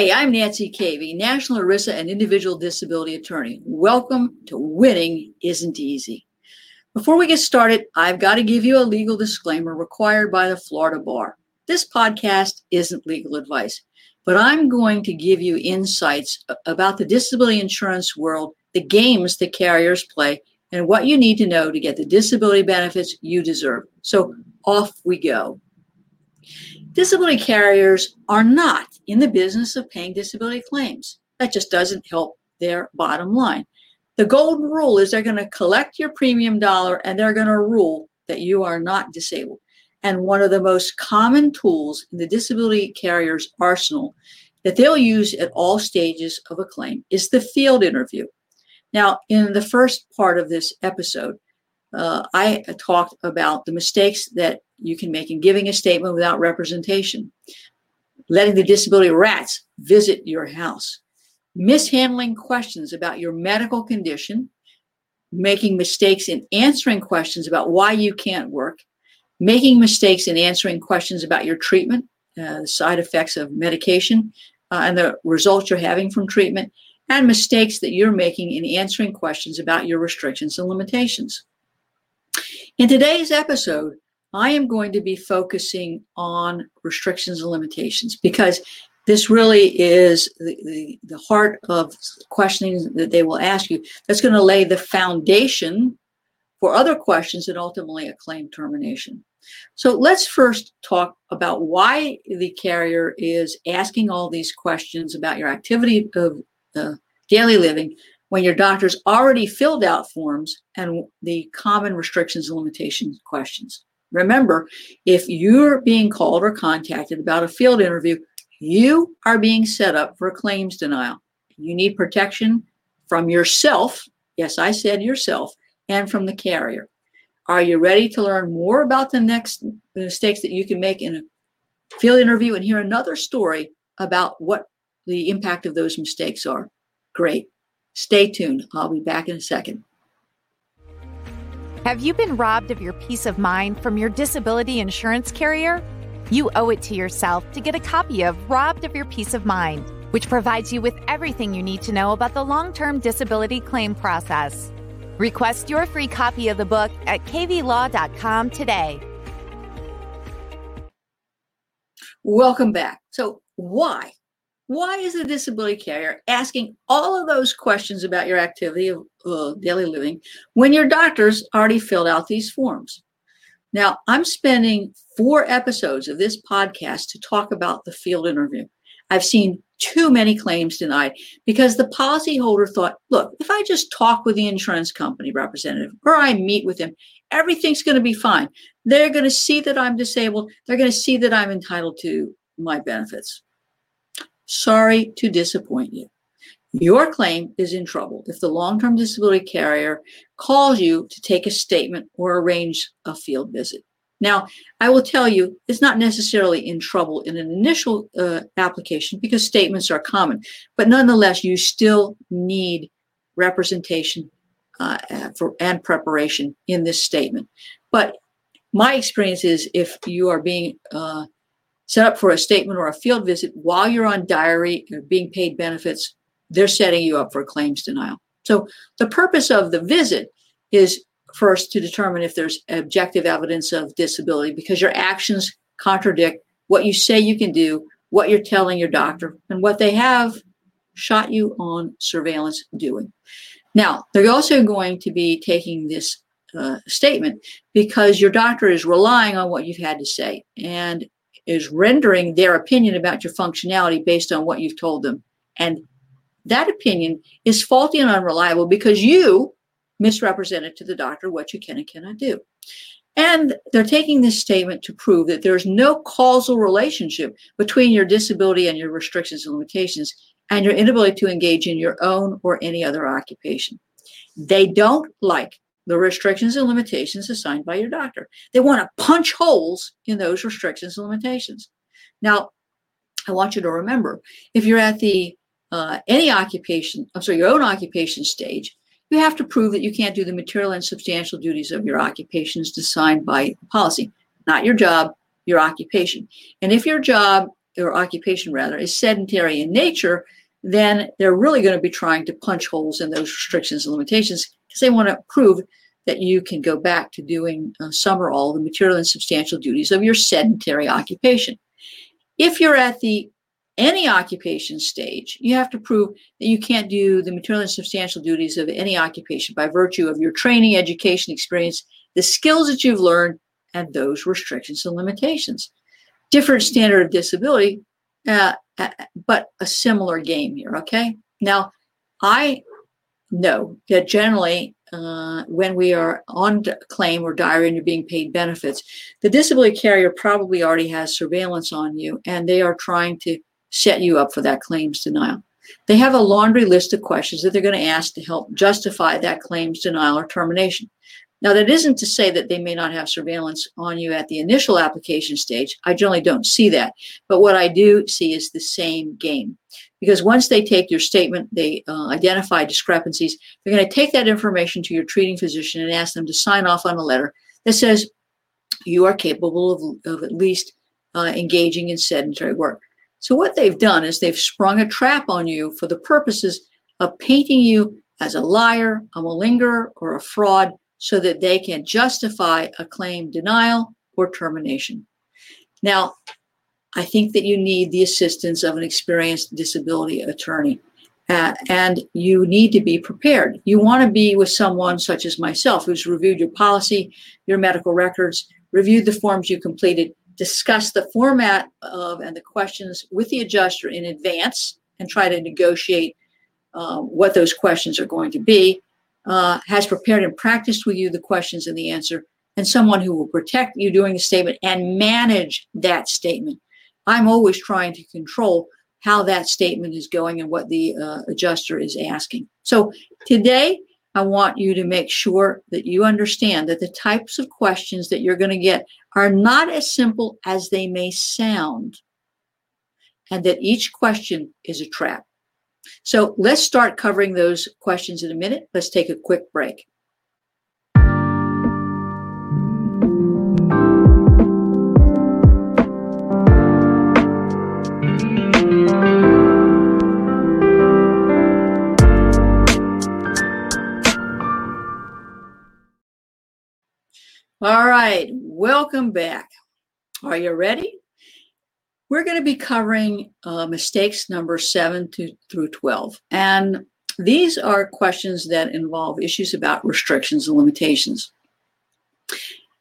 Hey, I'm Nancy Cavey, National ERISA and Individual Disability Attorney. Welcome to Winning Isn't Easy. Before we get started, I've got to give you a legal disclaimer required by the Florida Bar. This podcast isn't legal advice, but I'm going to give you insights about the disability insurance world, the games the carriers play, and what you need to know to get the disability benefits you deserve. So off we go. Disability carriers are not in the business of paying disability claims. That just doesn't help their bottom line. The golden rule is they're going to collect your premium dollar and they're going to rule that you are not disabled. And one of the most common tools in the disability carrier's arsenal that they'll use at all stages of a claim is the field interview. Now, in the first part of this episode, uh, I talked about the mistakes that you can make in giving a statement without representation, letting the disability rats visit your house, mishandling questions about your medical condition, making mistakes in answering questions about why you can't work, making mistakes in answering questions about your treatment, uh, side effects of medication, uh, and the results you're having from treatment, and mistakes that you're making in answering questions about your restrictions and limitations. In today's episode, I am going to be focusing on restrictions and limitations because this really is the, the, the, heart of questioning that they will ask you. That's going to lay the foundation for other questions and ultimately a claim termination. So let's first talk about why the carrier is asking all these questions about your activity of uh, daily living when your doctor's already filled out forms and the common restrictions and limitations questions. Remember, if you're being called or contacted about a field interview, you are being set up for a claims denial. You need protection from yourself. Yes, I said yourself, and from the carrier. Are you ready to learn more about the next mistakes that you can make in a field interview and hear another story about what the impact of those mistakes are? Great. Stay tuned. I'll be back in a second. Have you been robbed of your peace of mind from your disability insurance carrier? You owe it to yourself to get a copy of Robbed of Your Peace of Mind, which provides you with everything you need to know about the long term disability claim process. Request your free copy of the book at caveylaw.com today. Welcome back. So, why why is the disability carrier asking all of those questions about your activity of uh, daily living when your doctor's already filled out these forms? Now, I'm spending four episodes of this podcast to talk about the field interview. I've seen too many claims denied because the policyholder thought, look, if I just talk with the insurance company representative or I meet with him, everything's going to be fine. They're going to see that I'm disabled. They're going to see that I'm entitled to my benefits. Sorry to disappoint you. Your claim is in trouble if the long term disability carrier calls you to take a statement or arrange a field visit. Now, I will tell you, it's not necessarily in trouble in an initial uh, application because statements are common, but nonetheless, you still need representation uh, for, and preparation in this statement. But my experience is if you are being uh, set up for a statement or a field visit while you're on diary or being paid benefits, they're setting you up for claims denial. So the purpose of the visit is first to determine if there's objective evidence of disability because your actions contradict what you say you can do, what you're telling your doctor, and what they have shot you on surveillance doing. Now, they're also going to be taking this uh, statement because your doctor is relying on what you've had to say. And is rendering their opinion about your functionality based on what you've told them. And that opinion is faulty and unreliable because you misrepresented to the doctor what you can and cannot do. And they're taking this statement to prove that there's no causal relationship between your disability and your restrictions and limitations and your inability to engage in your own or any other occupation. They don't like the restrictions and limitations assigned by your doctor. They want to punch holes in those restrictions and limitations. Now, I want you to remember if you're at the uh, any occupation, I'm sorry, your own occupation stage, you have to prove that you can't do the material and substantial duties of your occupations designed by policy, not your job, your occupation. And if your job or occupation rather, is sedentary in nature, then they're really going to be trying to punch holes in those restrictions and limitations because they want to prove that you can go back to doing uh, some or all the material and substantial duties of your sedentary occupation. If you're at the any occupation stage, you have to prove that you can't do the material and substantial duties of any occupation by virtue of your training, education, experience, the skills that you've learned, and those restrictions and limitations. Different standard of disability, uh, uh, but a similar game here, okay? Now, I know that generally uh, when we are on claim or diary and you're being paid benefits, the disability carrier probably already has surveillance on you and they are trying to set you up for that claims denial. They have a laundry list of questions that they're going to ask to help justify that claims denial or termination. Now, that isn't to say that they may not have surveillance on you at the initial application stage. I generally don't see that. But what I do see is the same game. Because once they take your statement, they uh, identify discrepancies, they're going to take that information to your treating physician and ask them to sign off on a letter that says you are capable of, of at least uh, engaging in sedentary work. So, what they've done is they've sprung a trap on you for the purposes of painting you as a liar, a malingerer, or a fraud so that they can justify a claim denial or termination. Now, I think that you need the assistance of an experienced disability attorney. Uh, and you need to be prepared. You want to be with someone such as myself who's reviewed your policy, your medical records, reviewed the forms you completed, discuss the format of and the questions with the adjuster in advance, and try to negotiate uh, what those questions are going to be, uh, has prepared and practiced with you the questions and the answer, and someone who will protect you during the statement and manage that statement. I'm always trying to control how that statement is going and what the uh, adjuster is asking. So today, I want you to make sure that you understand that the types of questions that you're going to get are not as simple as they may sound, and that each question is a trap. So let's start covering those questions in a minute. Let's take a quick break. All right, welcome back. Are you ready? We're going to be covering uh, mistakes number seven to, through 12. And these are questions that involve issues about restrictions and limitations.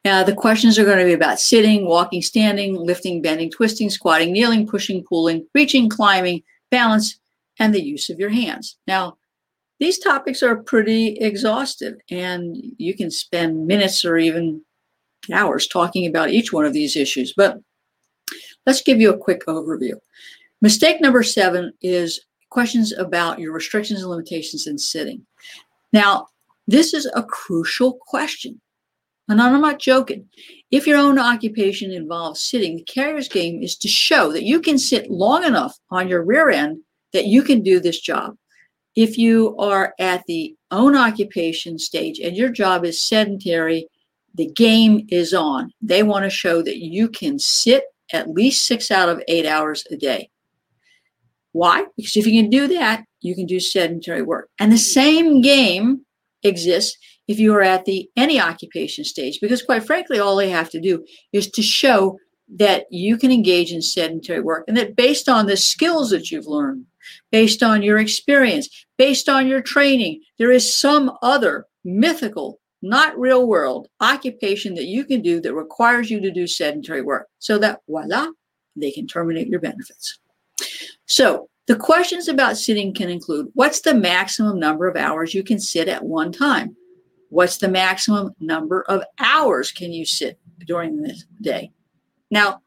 Now, the questions are going to be about sitting, walking, standing, lifting, bending, twisting, squatting, kneeling, pushing, pulling, reaching, climbing, balance, and the use of your hands. Now, these topics are pretty exhaustive, and you can spend minutes or even hours talking about each one of these issues. But Let's give you a quick overview. Mistake number seven is questions about your restrictions and limitations in sitting. Now, this is a crucial question. And I'm not joking. If your own occupation involves sitting, the carrier's game is to show that you can sit long enough on your rear end that you can do this job. If you are at the own occupation stage and your job is sedentary, the game is on. They want to show that you can sit at least six out of eight hours a day. Why? Because if you can do that, you can do sedentary work. And the same game exists if you are at the any occupation stage, because quite frankly, all they have to do is to show that you can engage in sedentary work and that based on the skills that you've learned, based on your experience, based on your training, there is some other mythical not real world occupation that you can do that requires you to do sedentary work so that voila, they can terminate your benefits. So the questions about sitting can include what's the maximum number of hours you can sit at one time? What's the maximum number of hours can you sit during the day? Now,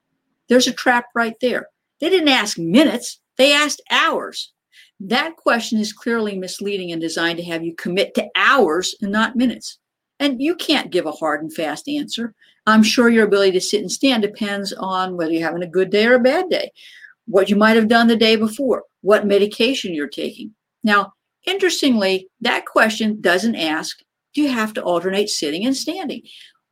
there's a trap right there. They didn't ask minutes, they asked hours. That question is clearly misleading and designed to have you commit to hours and not minutes. And you can't give a hard and fast answer. I'm sure your ability to sit and stand depends on whether you're having a good day or a bad day, what you might have done the day before, what medication you're taking. Now, interestingly, that question doesn't ask do you have to alternate sitting and standing?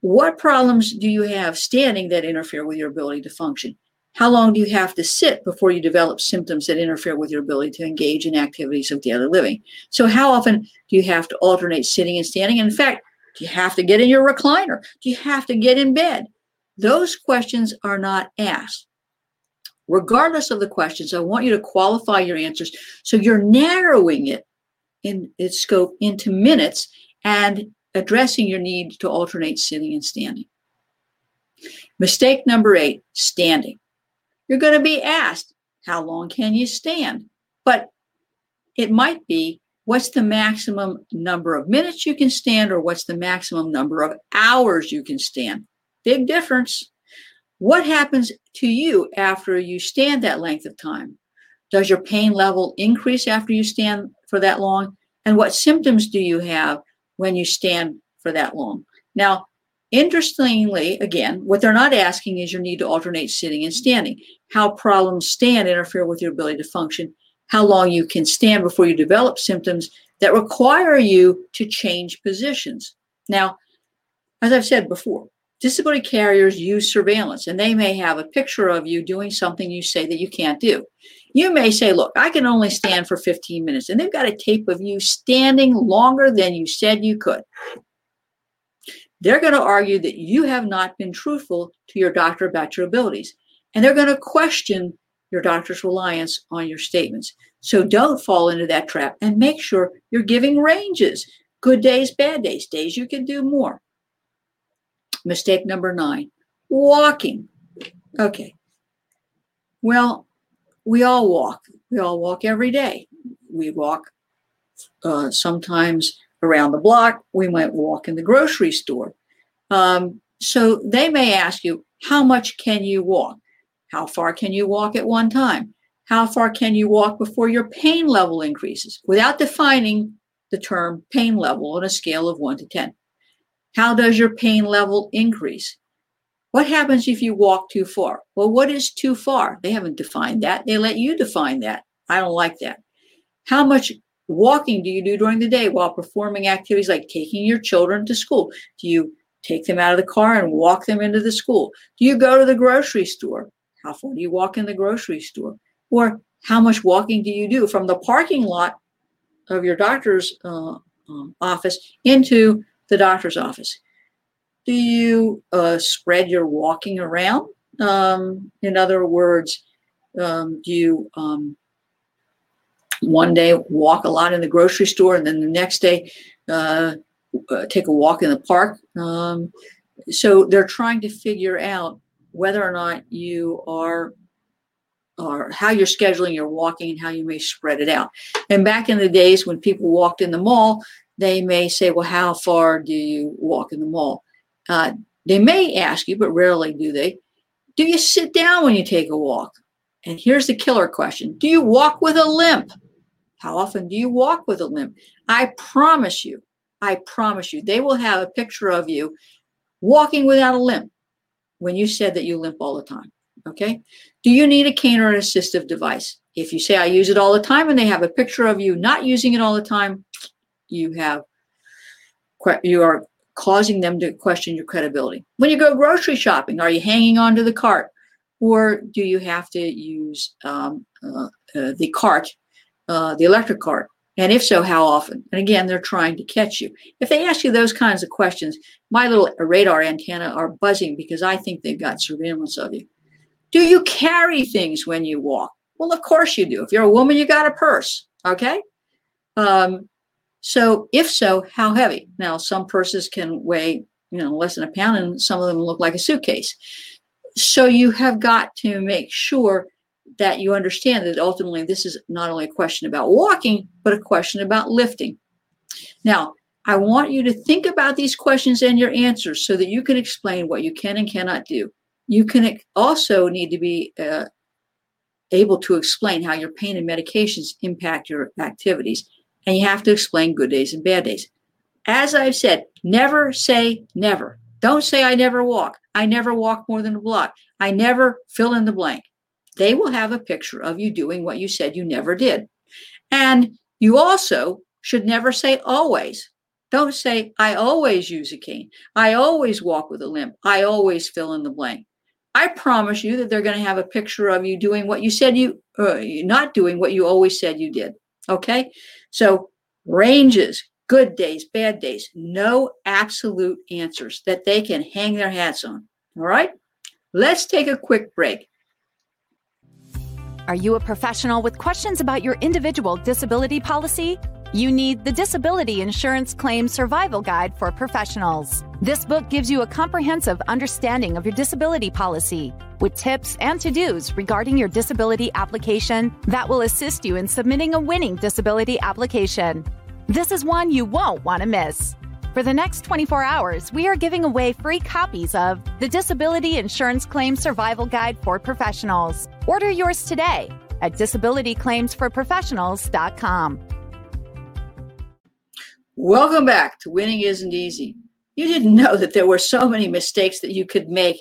What problems do you have standing that interfere with your ability to function? How long do you have to sit before you develop symptoms that interfere with your ability to engage in activities of daily living? So, how often do you have to alternate sitting and standing? And in fact, do you have to get in your recliner? Do you have to get in bed? Those questions are not asked. Regardless of the questions, I want you to qualify your answers so you're narrowing it in its scope into minutes and addressing your need to alternate sitting and standing. Mistake number eight standing. You're going to be asked, How long can you stand? But it might be, What's the maximum number of minutes you can stand, or what's the maximum number of hours you can stand? Big difference. What happens to you after you stand that length of time? Does your pain level increase after you stand for that long? And what symptoms do you have when you stand for that long? Now, interestingly, again, what they're not asking is your need to alternate sitting and standing, how problems stand interfere with your ability to function, how long you can stand before you develop symptoms that require you to change positions. Now, as I've said before, disability carriers use surveillance and they may have a picture of you doing something you say that you can't do. You may say, Look, I can only stand for 15 minutes, and they've got a tape of you standing longer than you said you could. They're going to argue that you have not been truthful to your doctor about your abilities, and they're going to question your doctor's reliance on your statements. So don't fall into that trap and make sure you're giving ranges good days, bad days, days you can do more. Mistake number nine walking. Okay. Well, we all walk. We all walk every day. We walk uh, sometimes around the block. We might walk in the grocery store. Um, so they may ask you, how much can you walk? How far can you walk at one time? How far can you walk before your pain level increases without defining the term pain level on a scale of 1 to 10? How does your pain level increase? What happens if you walk too far? Well, what is too far? They haven't defined that. They let you define that. I don't like that. How much walking do you do during the day while performing activities like taking your children to school? Do you take them out of the car and walk them into the school? Do you go to the grocery store? How far do you walk in the grocery store? Or how much walking do you do from the parking lot of your doctor's uh, um, office into the doctor's office? Do you uh, spread your walking around? Um, in other words, um, do you um, one day walk a lot in the grocery store and then the next day uh, uh take a walk in the park? Um, so they're trying to figure out whether or not you are or how you're scheduling your walking and how you may spread it out. And back in the days when people walked in the mall, they may say, Well, how far do you walk in the mall? Uh, they may ask you, but rarely do they, Do you sit down when you take a walk? And here's the killer question Do you walk with a limp? How often do you walk with a limp? I promise you, I promise you, they will have a picture of you walking without a limp when you said that you limp all the time. Okay. Do you need a cane or an assistive device? If you say I use it all the time and they have a picture of you not using it all the time, you have you are causing them to question your credibility. When you go grocery shopping, are you hanging onto the cart, or do you have to use um, uh, uh, the cart, uh, the electric cart? And if so, how often? And again, they're trying to catch you. If they ask you those kinds of questions, my little radar antenna are buzzing because I think they've got surveillance of you. Do you carry things when you walk? Well, of course you do. If you're a woman, you got a purse. Okay. Um, so, if so, how heavy? Now, some purses can weigh, you know, less than a pound, and some of them look like a suitcase. So, you have got to make sure that you understand that ultimately this is not only a question about walking, but a question about lifting. Now, I want you to think about these questions and your answers so that you can explain what you can and cannot do. You can also need to be uh, able to explain how your pain and medications impact your activities, and you have to explain good days and bad days. As I've said, never say never. Don't say I never walk. I never walk more than a block. I never fill in the blank they will have a picture of you doing what you said you never did. And you also should never say always. Don't say, I always use a cane. I always walk with a limp. I always fill in the blank. I promise you that they're going to have a picture of you doing what you said you, uh, not doing what you always said you did. Okay. So ranges, good days, bad days, no absolute answers that they can hang their hats on. All right. Let's take a quick break. Are you a professional with questions about your individual disability policy? You need the Disability Insurance Claim Survival Guide for Professionals. This book gives you a comprehensive understanding of your disability policy with tips and to dos regarding your disability application that will assist you in submitting a winning disability application. This is one you won't want to miss. For the next 24 hours, we are giving away free copies of the Disability Insurance Claim Survival Guide for Professionals. Order yours today at disabilityclaimsforprofessionals.com. Welcome back to Winning Isn't Easy. You didn't know that there were so many mistakes that you could make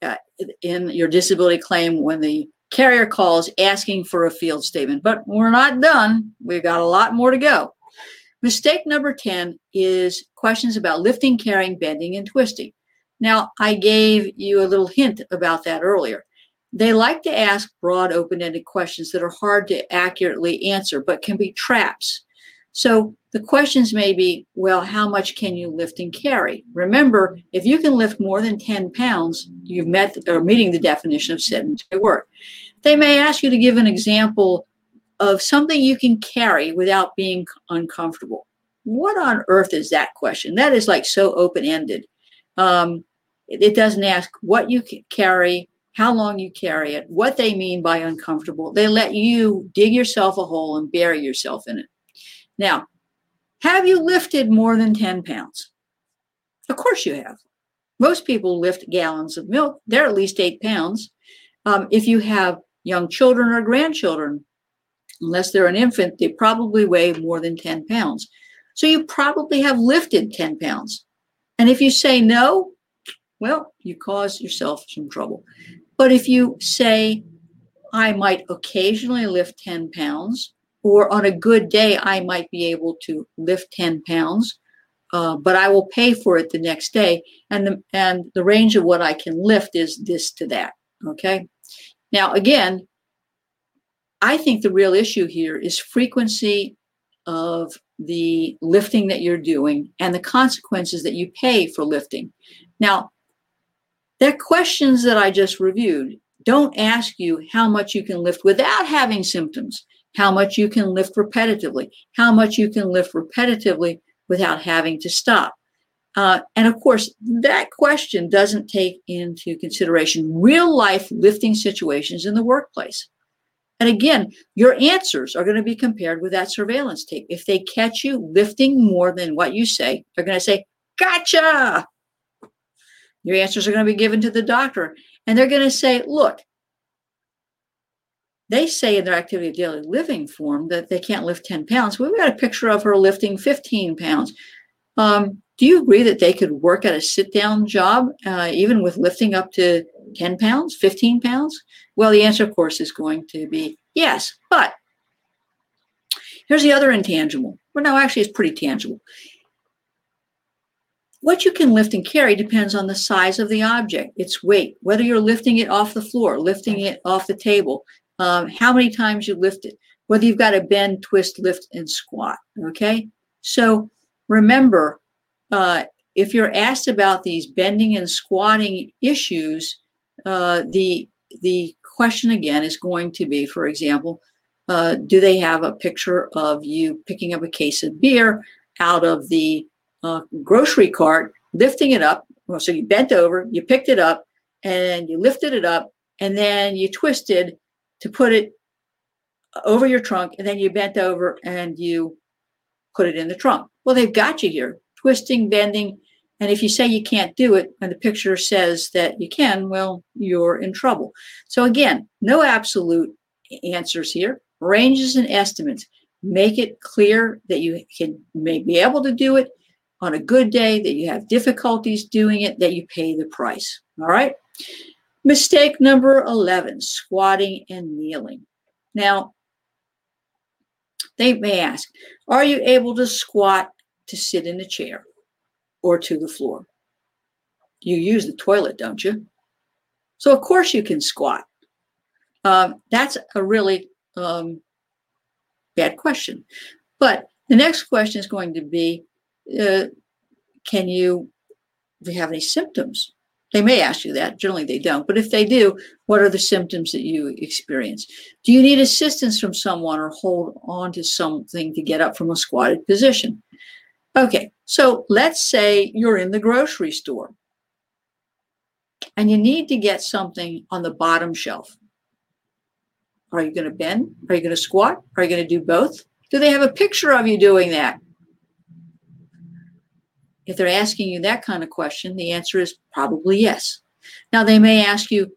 uh, in your disability claim when the carrier calls asking for a field statement. But we're not done. We've got a lot more to go. Mistake number 10 is questions about lifting, carrying, bending, and twisting. Now, I gave you a little hint about that earlier. They like to ask broad, open ended questions that are hard to accurately answer, but can be traps. So the questions may be, well, how much can you lift and carry? Remember, if you can lift more than 10 pounds, you've met or meeting the definition of sedentary work. They may ask you to give an example of something you can carry without being uncomfortable. What on earth is that question? That is like so open ended. Um, it, doesn't ask what you carry, how long you carry it, what they mean by uncomfortable. They let you dig yourself a hole and bury yourself in it. Now, have you lifted more than 10 pounds? Of course you have. Most people lift gallons of milk, they're at least eight pounds. Um, if you have young children or grandchildren, unless they're an infant, they probably weigh more than 10 pounds. So you probably have lifted 10 pounds. And if you say no, well, you cause yourself some trouble. But if you say, I might occasionally lift 10 pounds, or on a good day, I might be able to lift 10 pounds, uh, but I will pay for it the next day. And the, and the range of what I can lift is this to that. Okay. Now, again, I think the real issue here is frequency of the lifting that you're doing and the consequences that you pay for lifting. Now, the questions that I just reviewed don't ask you how much you can lift without having symptoms how much you can lift repetitively, how much you can lift repetitively without having to stop. Uh, and of course, that question doesn't take into consideration real life lifting situations in the workplace. And again, your answers are going to be compared with that surveillance tape. If they catch you lifting more than what you say, they're going to say, Gotcha. Your answers are going to be given to the doctor. And they're going to say, Look, they say in their activity of daily living form that they can't lift 10 pounds. We've got a picture of her lifting 15 pounds. Um, do you agree that they could work at a sit down job, uh, even with lifting up to 10 pounds, 15 pounds? Well, the answer, of course, is going to be yes. But here's the other intangible. Well, no, actually, it's pretty tangible. What you can lift and carry depends on the size of the object, its weight, whether you're lifting it off the floor, lifting it off the table, um, how many times you lift it, whether you've got to bend, twist, lift, and squat. Okay. So remember, uh, if you're asked about these bending and squatting issues, uh, the the question again is going to be, for example, uh, do they have a picture of you picking up a case of beer out of the uh, grocery cart, lifting it up? Well, so you bent over, you picked it up, and you lifted it up, and then you twisted to put it over your trunk and then you bent over and you put it in the trunk. Well, they've got you here, twisting, bending. And if you say you can't do it and the picture says that you can, well, you're in trouble. So again, no absolute answers here, ranges and estimates. Make it clear that you can may be able to do it on a good day, that you have difficulties doing it, that you pay the price. All right. Mistake number 11 squatting and kneeling. Now, they may ask, are you able to squat to sit in a chair or to the floor? You use the toilet, don't you? So, of course, you can squat. Um, that's a really um, bad question. But the next question is going to be uh, Can you, do you have any symptoms? They may ask you that. Generally, they don't. But if they do, what are the symptoms that you experience? Do you need assistance from someone or hold on to something to get up from a squatted position? Okay, so let's say you're in the grocery store and you need to get something on the bottom shelf. Are you going to bend? Are you going to squat? Are you going to do both? Do they have a picture of you doing that? If they're asking you that kind of question, the answer is probably yes. Now they may ask you,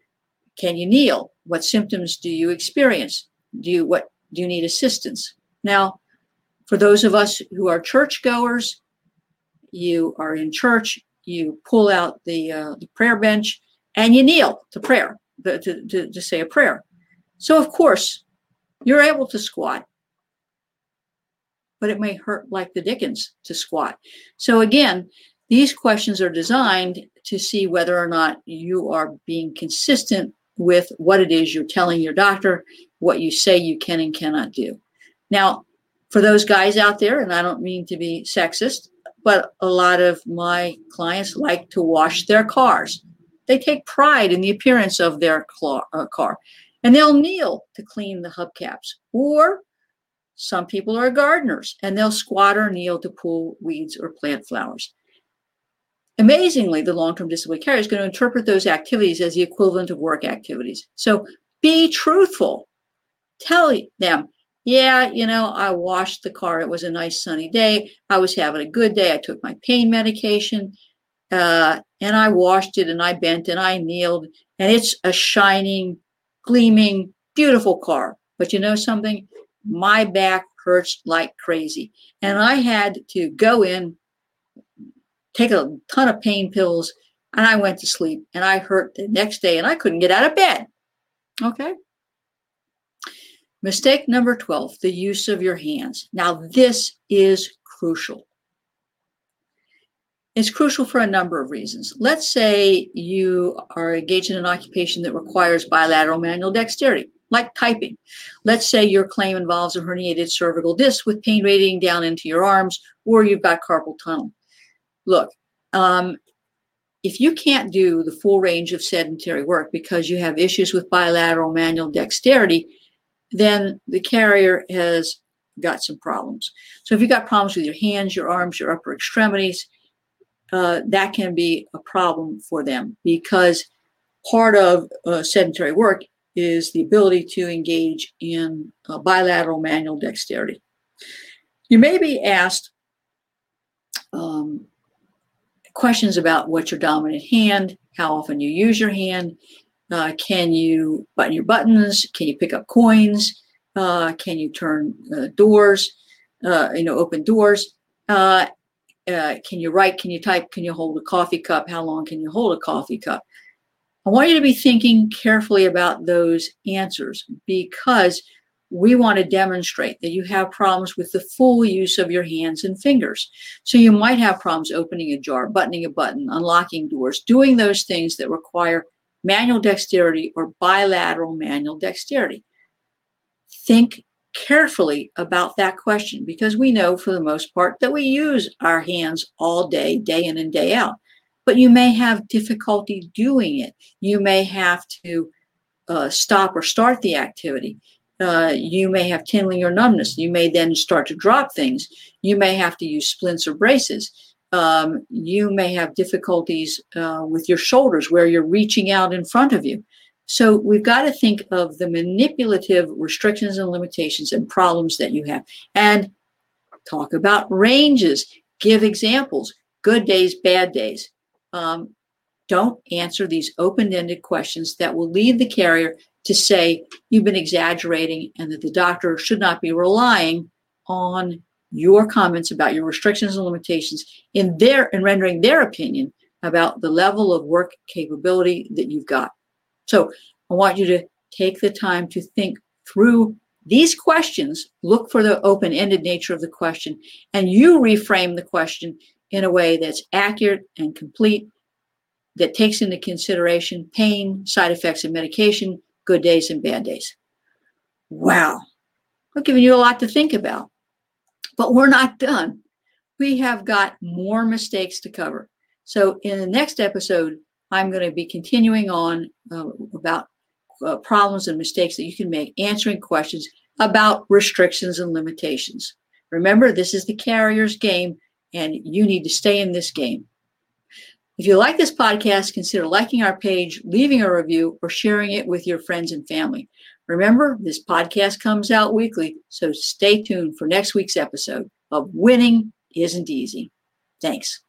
can you kneel? What symptoms do you experience? Do you what do you need assistance? Now, for those of us who are churchgoers, you are in church, you pull out the, uh, the prayer bench and you kneel to prayer, to, to, to say a prayer. So, of course, you're able to squat, but it may hurt like the dickens to squat. So, again, these questions are designed to see whether or not you are being consistent with what it is you're telling your doctor, what you say you can and cannot do. Now, for those guys out there, and I don't mean to be sexist, but a lot of my clients like to wash their cars. They take pride in the appearance of their uh, car and they'll kneel to clean the hubcaps. Or some people are gardeners and they'll squat or kneel to pull weeds or plant flowers. Amazingly, the long term disability carrier is going to interpret those activities as the equivalent of work activities. So be truthful. Tell them, yeah, you know, I washed the car. It was a nice sunny day. I was having a good day. I took my pain medication uh, and I washed it and I bent and I kneeled. And it's a shining gleaming, beautiful car. But you know something? My back hurts like crazy. And I had to go in, take a ton of pain pills, and I went to sleep. And I hurt the next day and I couldn't get out of bed. Okay. Mistake number 12 the use of your hands. Now, this is crucial. It's crucial for a number of reasons. Let's say you are engaged in an occupation that requires bilateral manual dexterity, like typing. Let's say your claim involves a herniated cervical disc with pain radiating down into your arms, or you've got carpal tunnel. Look, um, if you can't do the full range of sedentary work because you have issues with bilateral manual dexterity, then the carrier has got some problems. So if you've got problems with your hands, your arms, your upper extremities, uh, that can be a problem for them because part of uh, sedentary work is the ability to engage in uh, bilateral manual dexterity. You may be asked um, questions about what's your dominant hand, how often you use your hand, uh, can you button your buttons, can you pick up coins, uh, can you turn uh, doors, you know, open doors. Uh, can you write? Can you type? Can you hold a coffee cup? How long can you hold a coffee cup? I want you to be thinking carefully about those answers because we want to demonstrate that you have problems with the full use of your hands and fingers. So you might have problems opening a jar, buttoning a button, unlocking doors, doing those things that require manual dexterity or bilateral manual dexterity. Think carefully about that question because we know for the most part that we use our hands all day, day in and day out. But you may have difficulty doing it. You may have to uh, stop or start the activity. Uh, you may have tingling or numbness. You may then start to drop things. You may have to use splints or braces. Um, you may have difficulties uh, with your shoulders where you're reaching out in front of you. So we've got to think of the manipulative restrictions and limitations and problems that you have and talk about ranges, give examples, good days, bad days. Um, don't answer these open ended questions that will lead the carrier to say you've been exaggerating and that the doctor should not be relying on your comments about your restrictions and limitations in their in rendering their opinion about the level of work capability that you've got. So I want you to take the time to think through these questions, look for the open ended nature of the question, and you reframe the question in a way that's accurate and complete that takes into consideration pain, side effects of medication, good days and bad days. Wow. I've given you a lot to think about. But we're not done. We have got more mistakes to cover. So, in the next episode, I'm going to be continuing on uh, about uh, problems and mistakes that you can make answering questions about restrictions and limitations. Remember, this is the carrier's game, and you need to stay in this game. If you like this podcast, consider liking our page, leaving a review, or sharing it with your friends and family. Remember, this podcast comes out weekly, so stay tuned for next week's episode of Winning Isn't Easy. Thanks.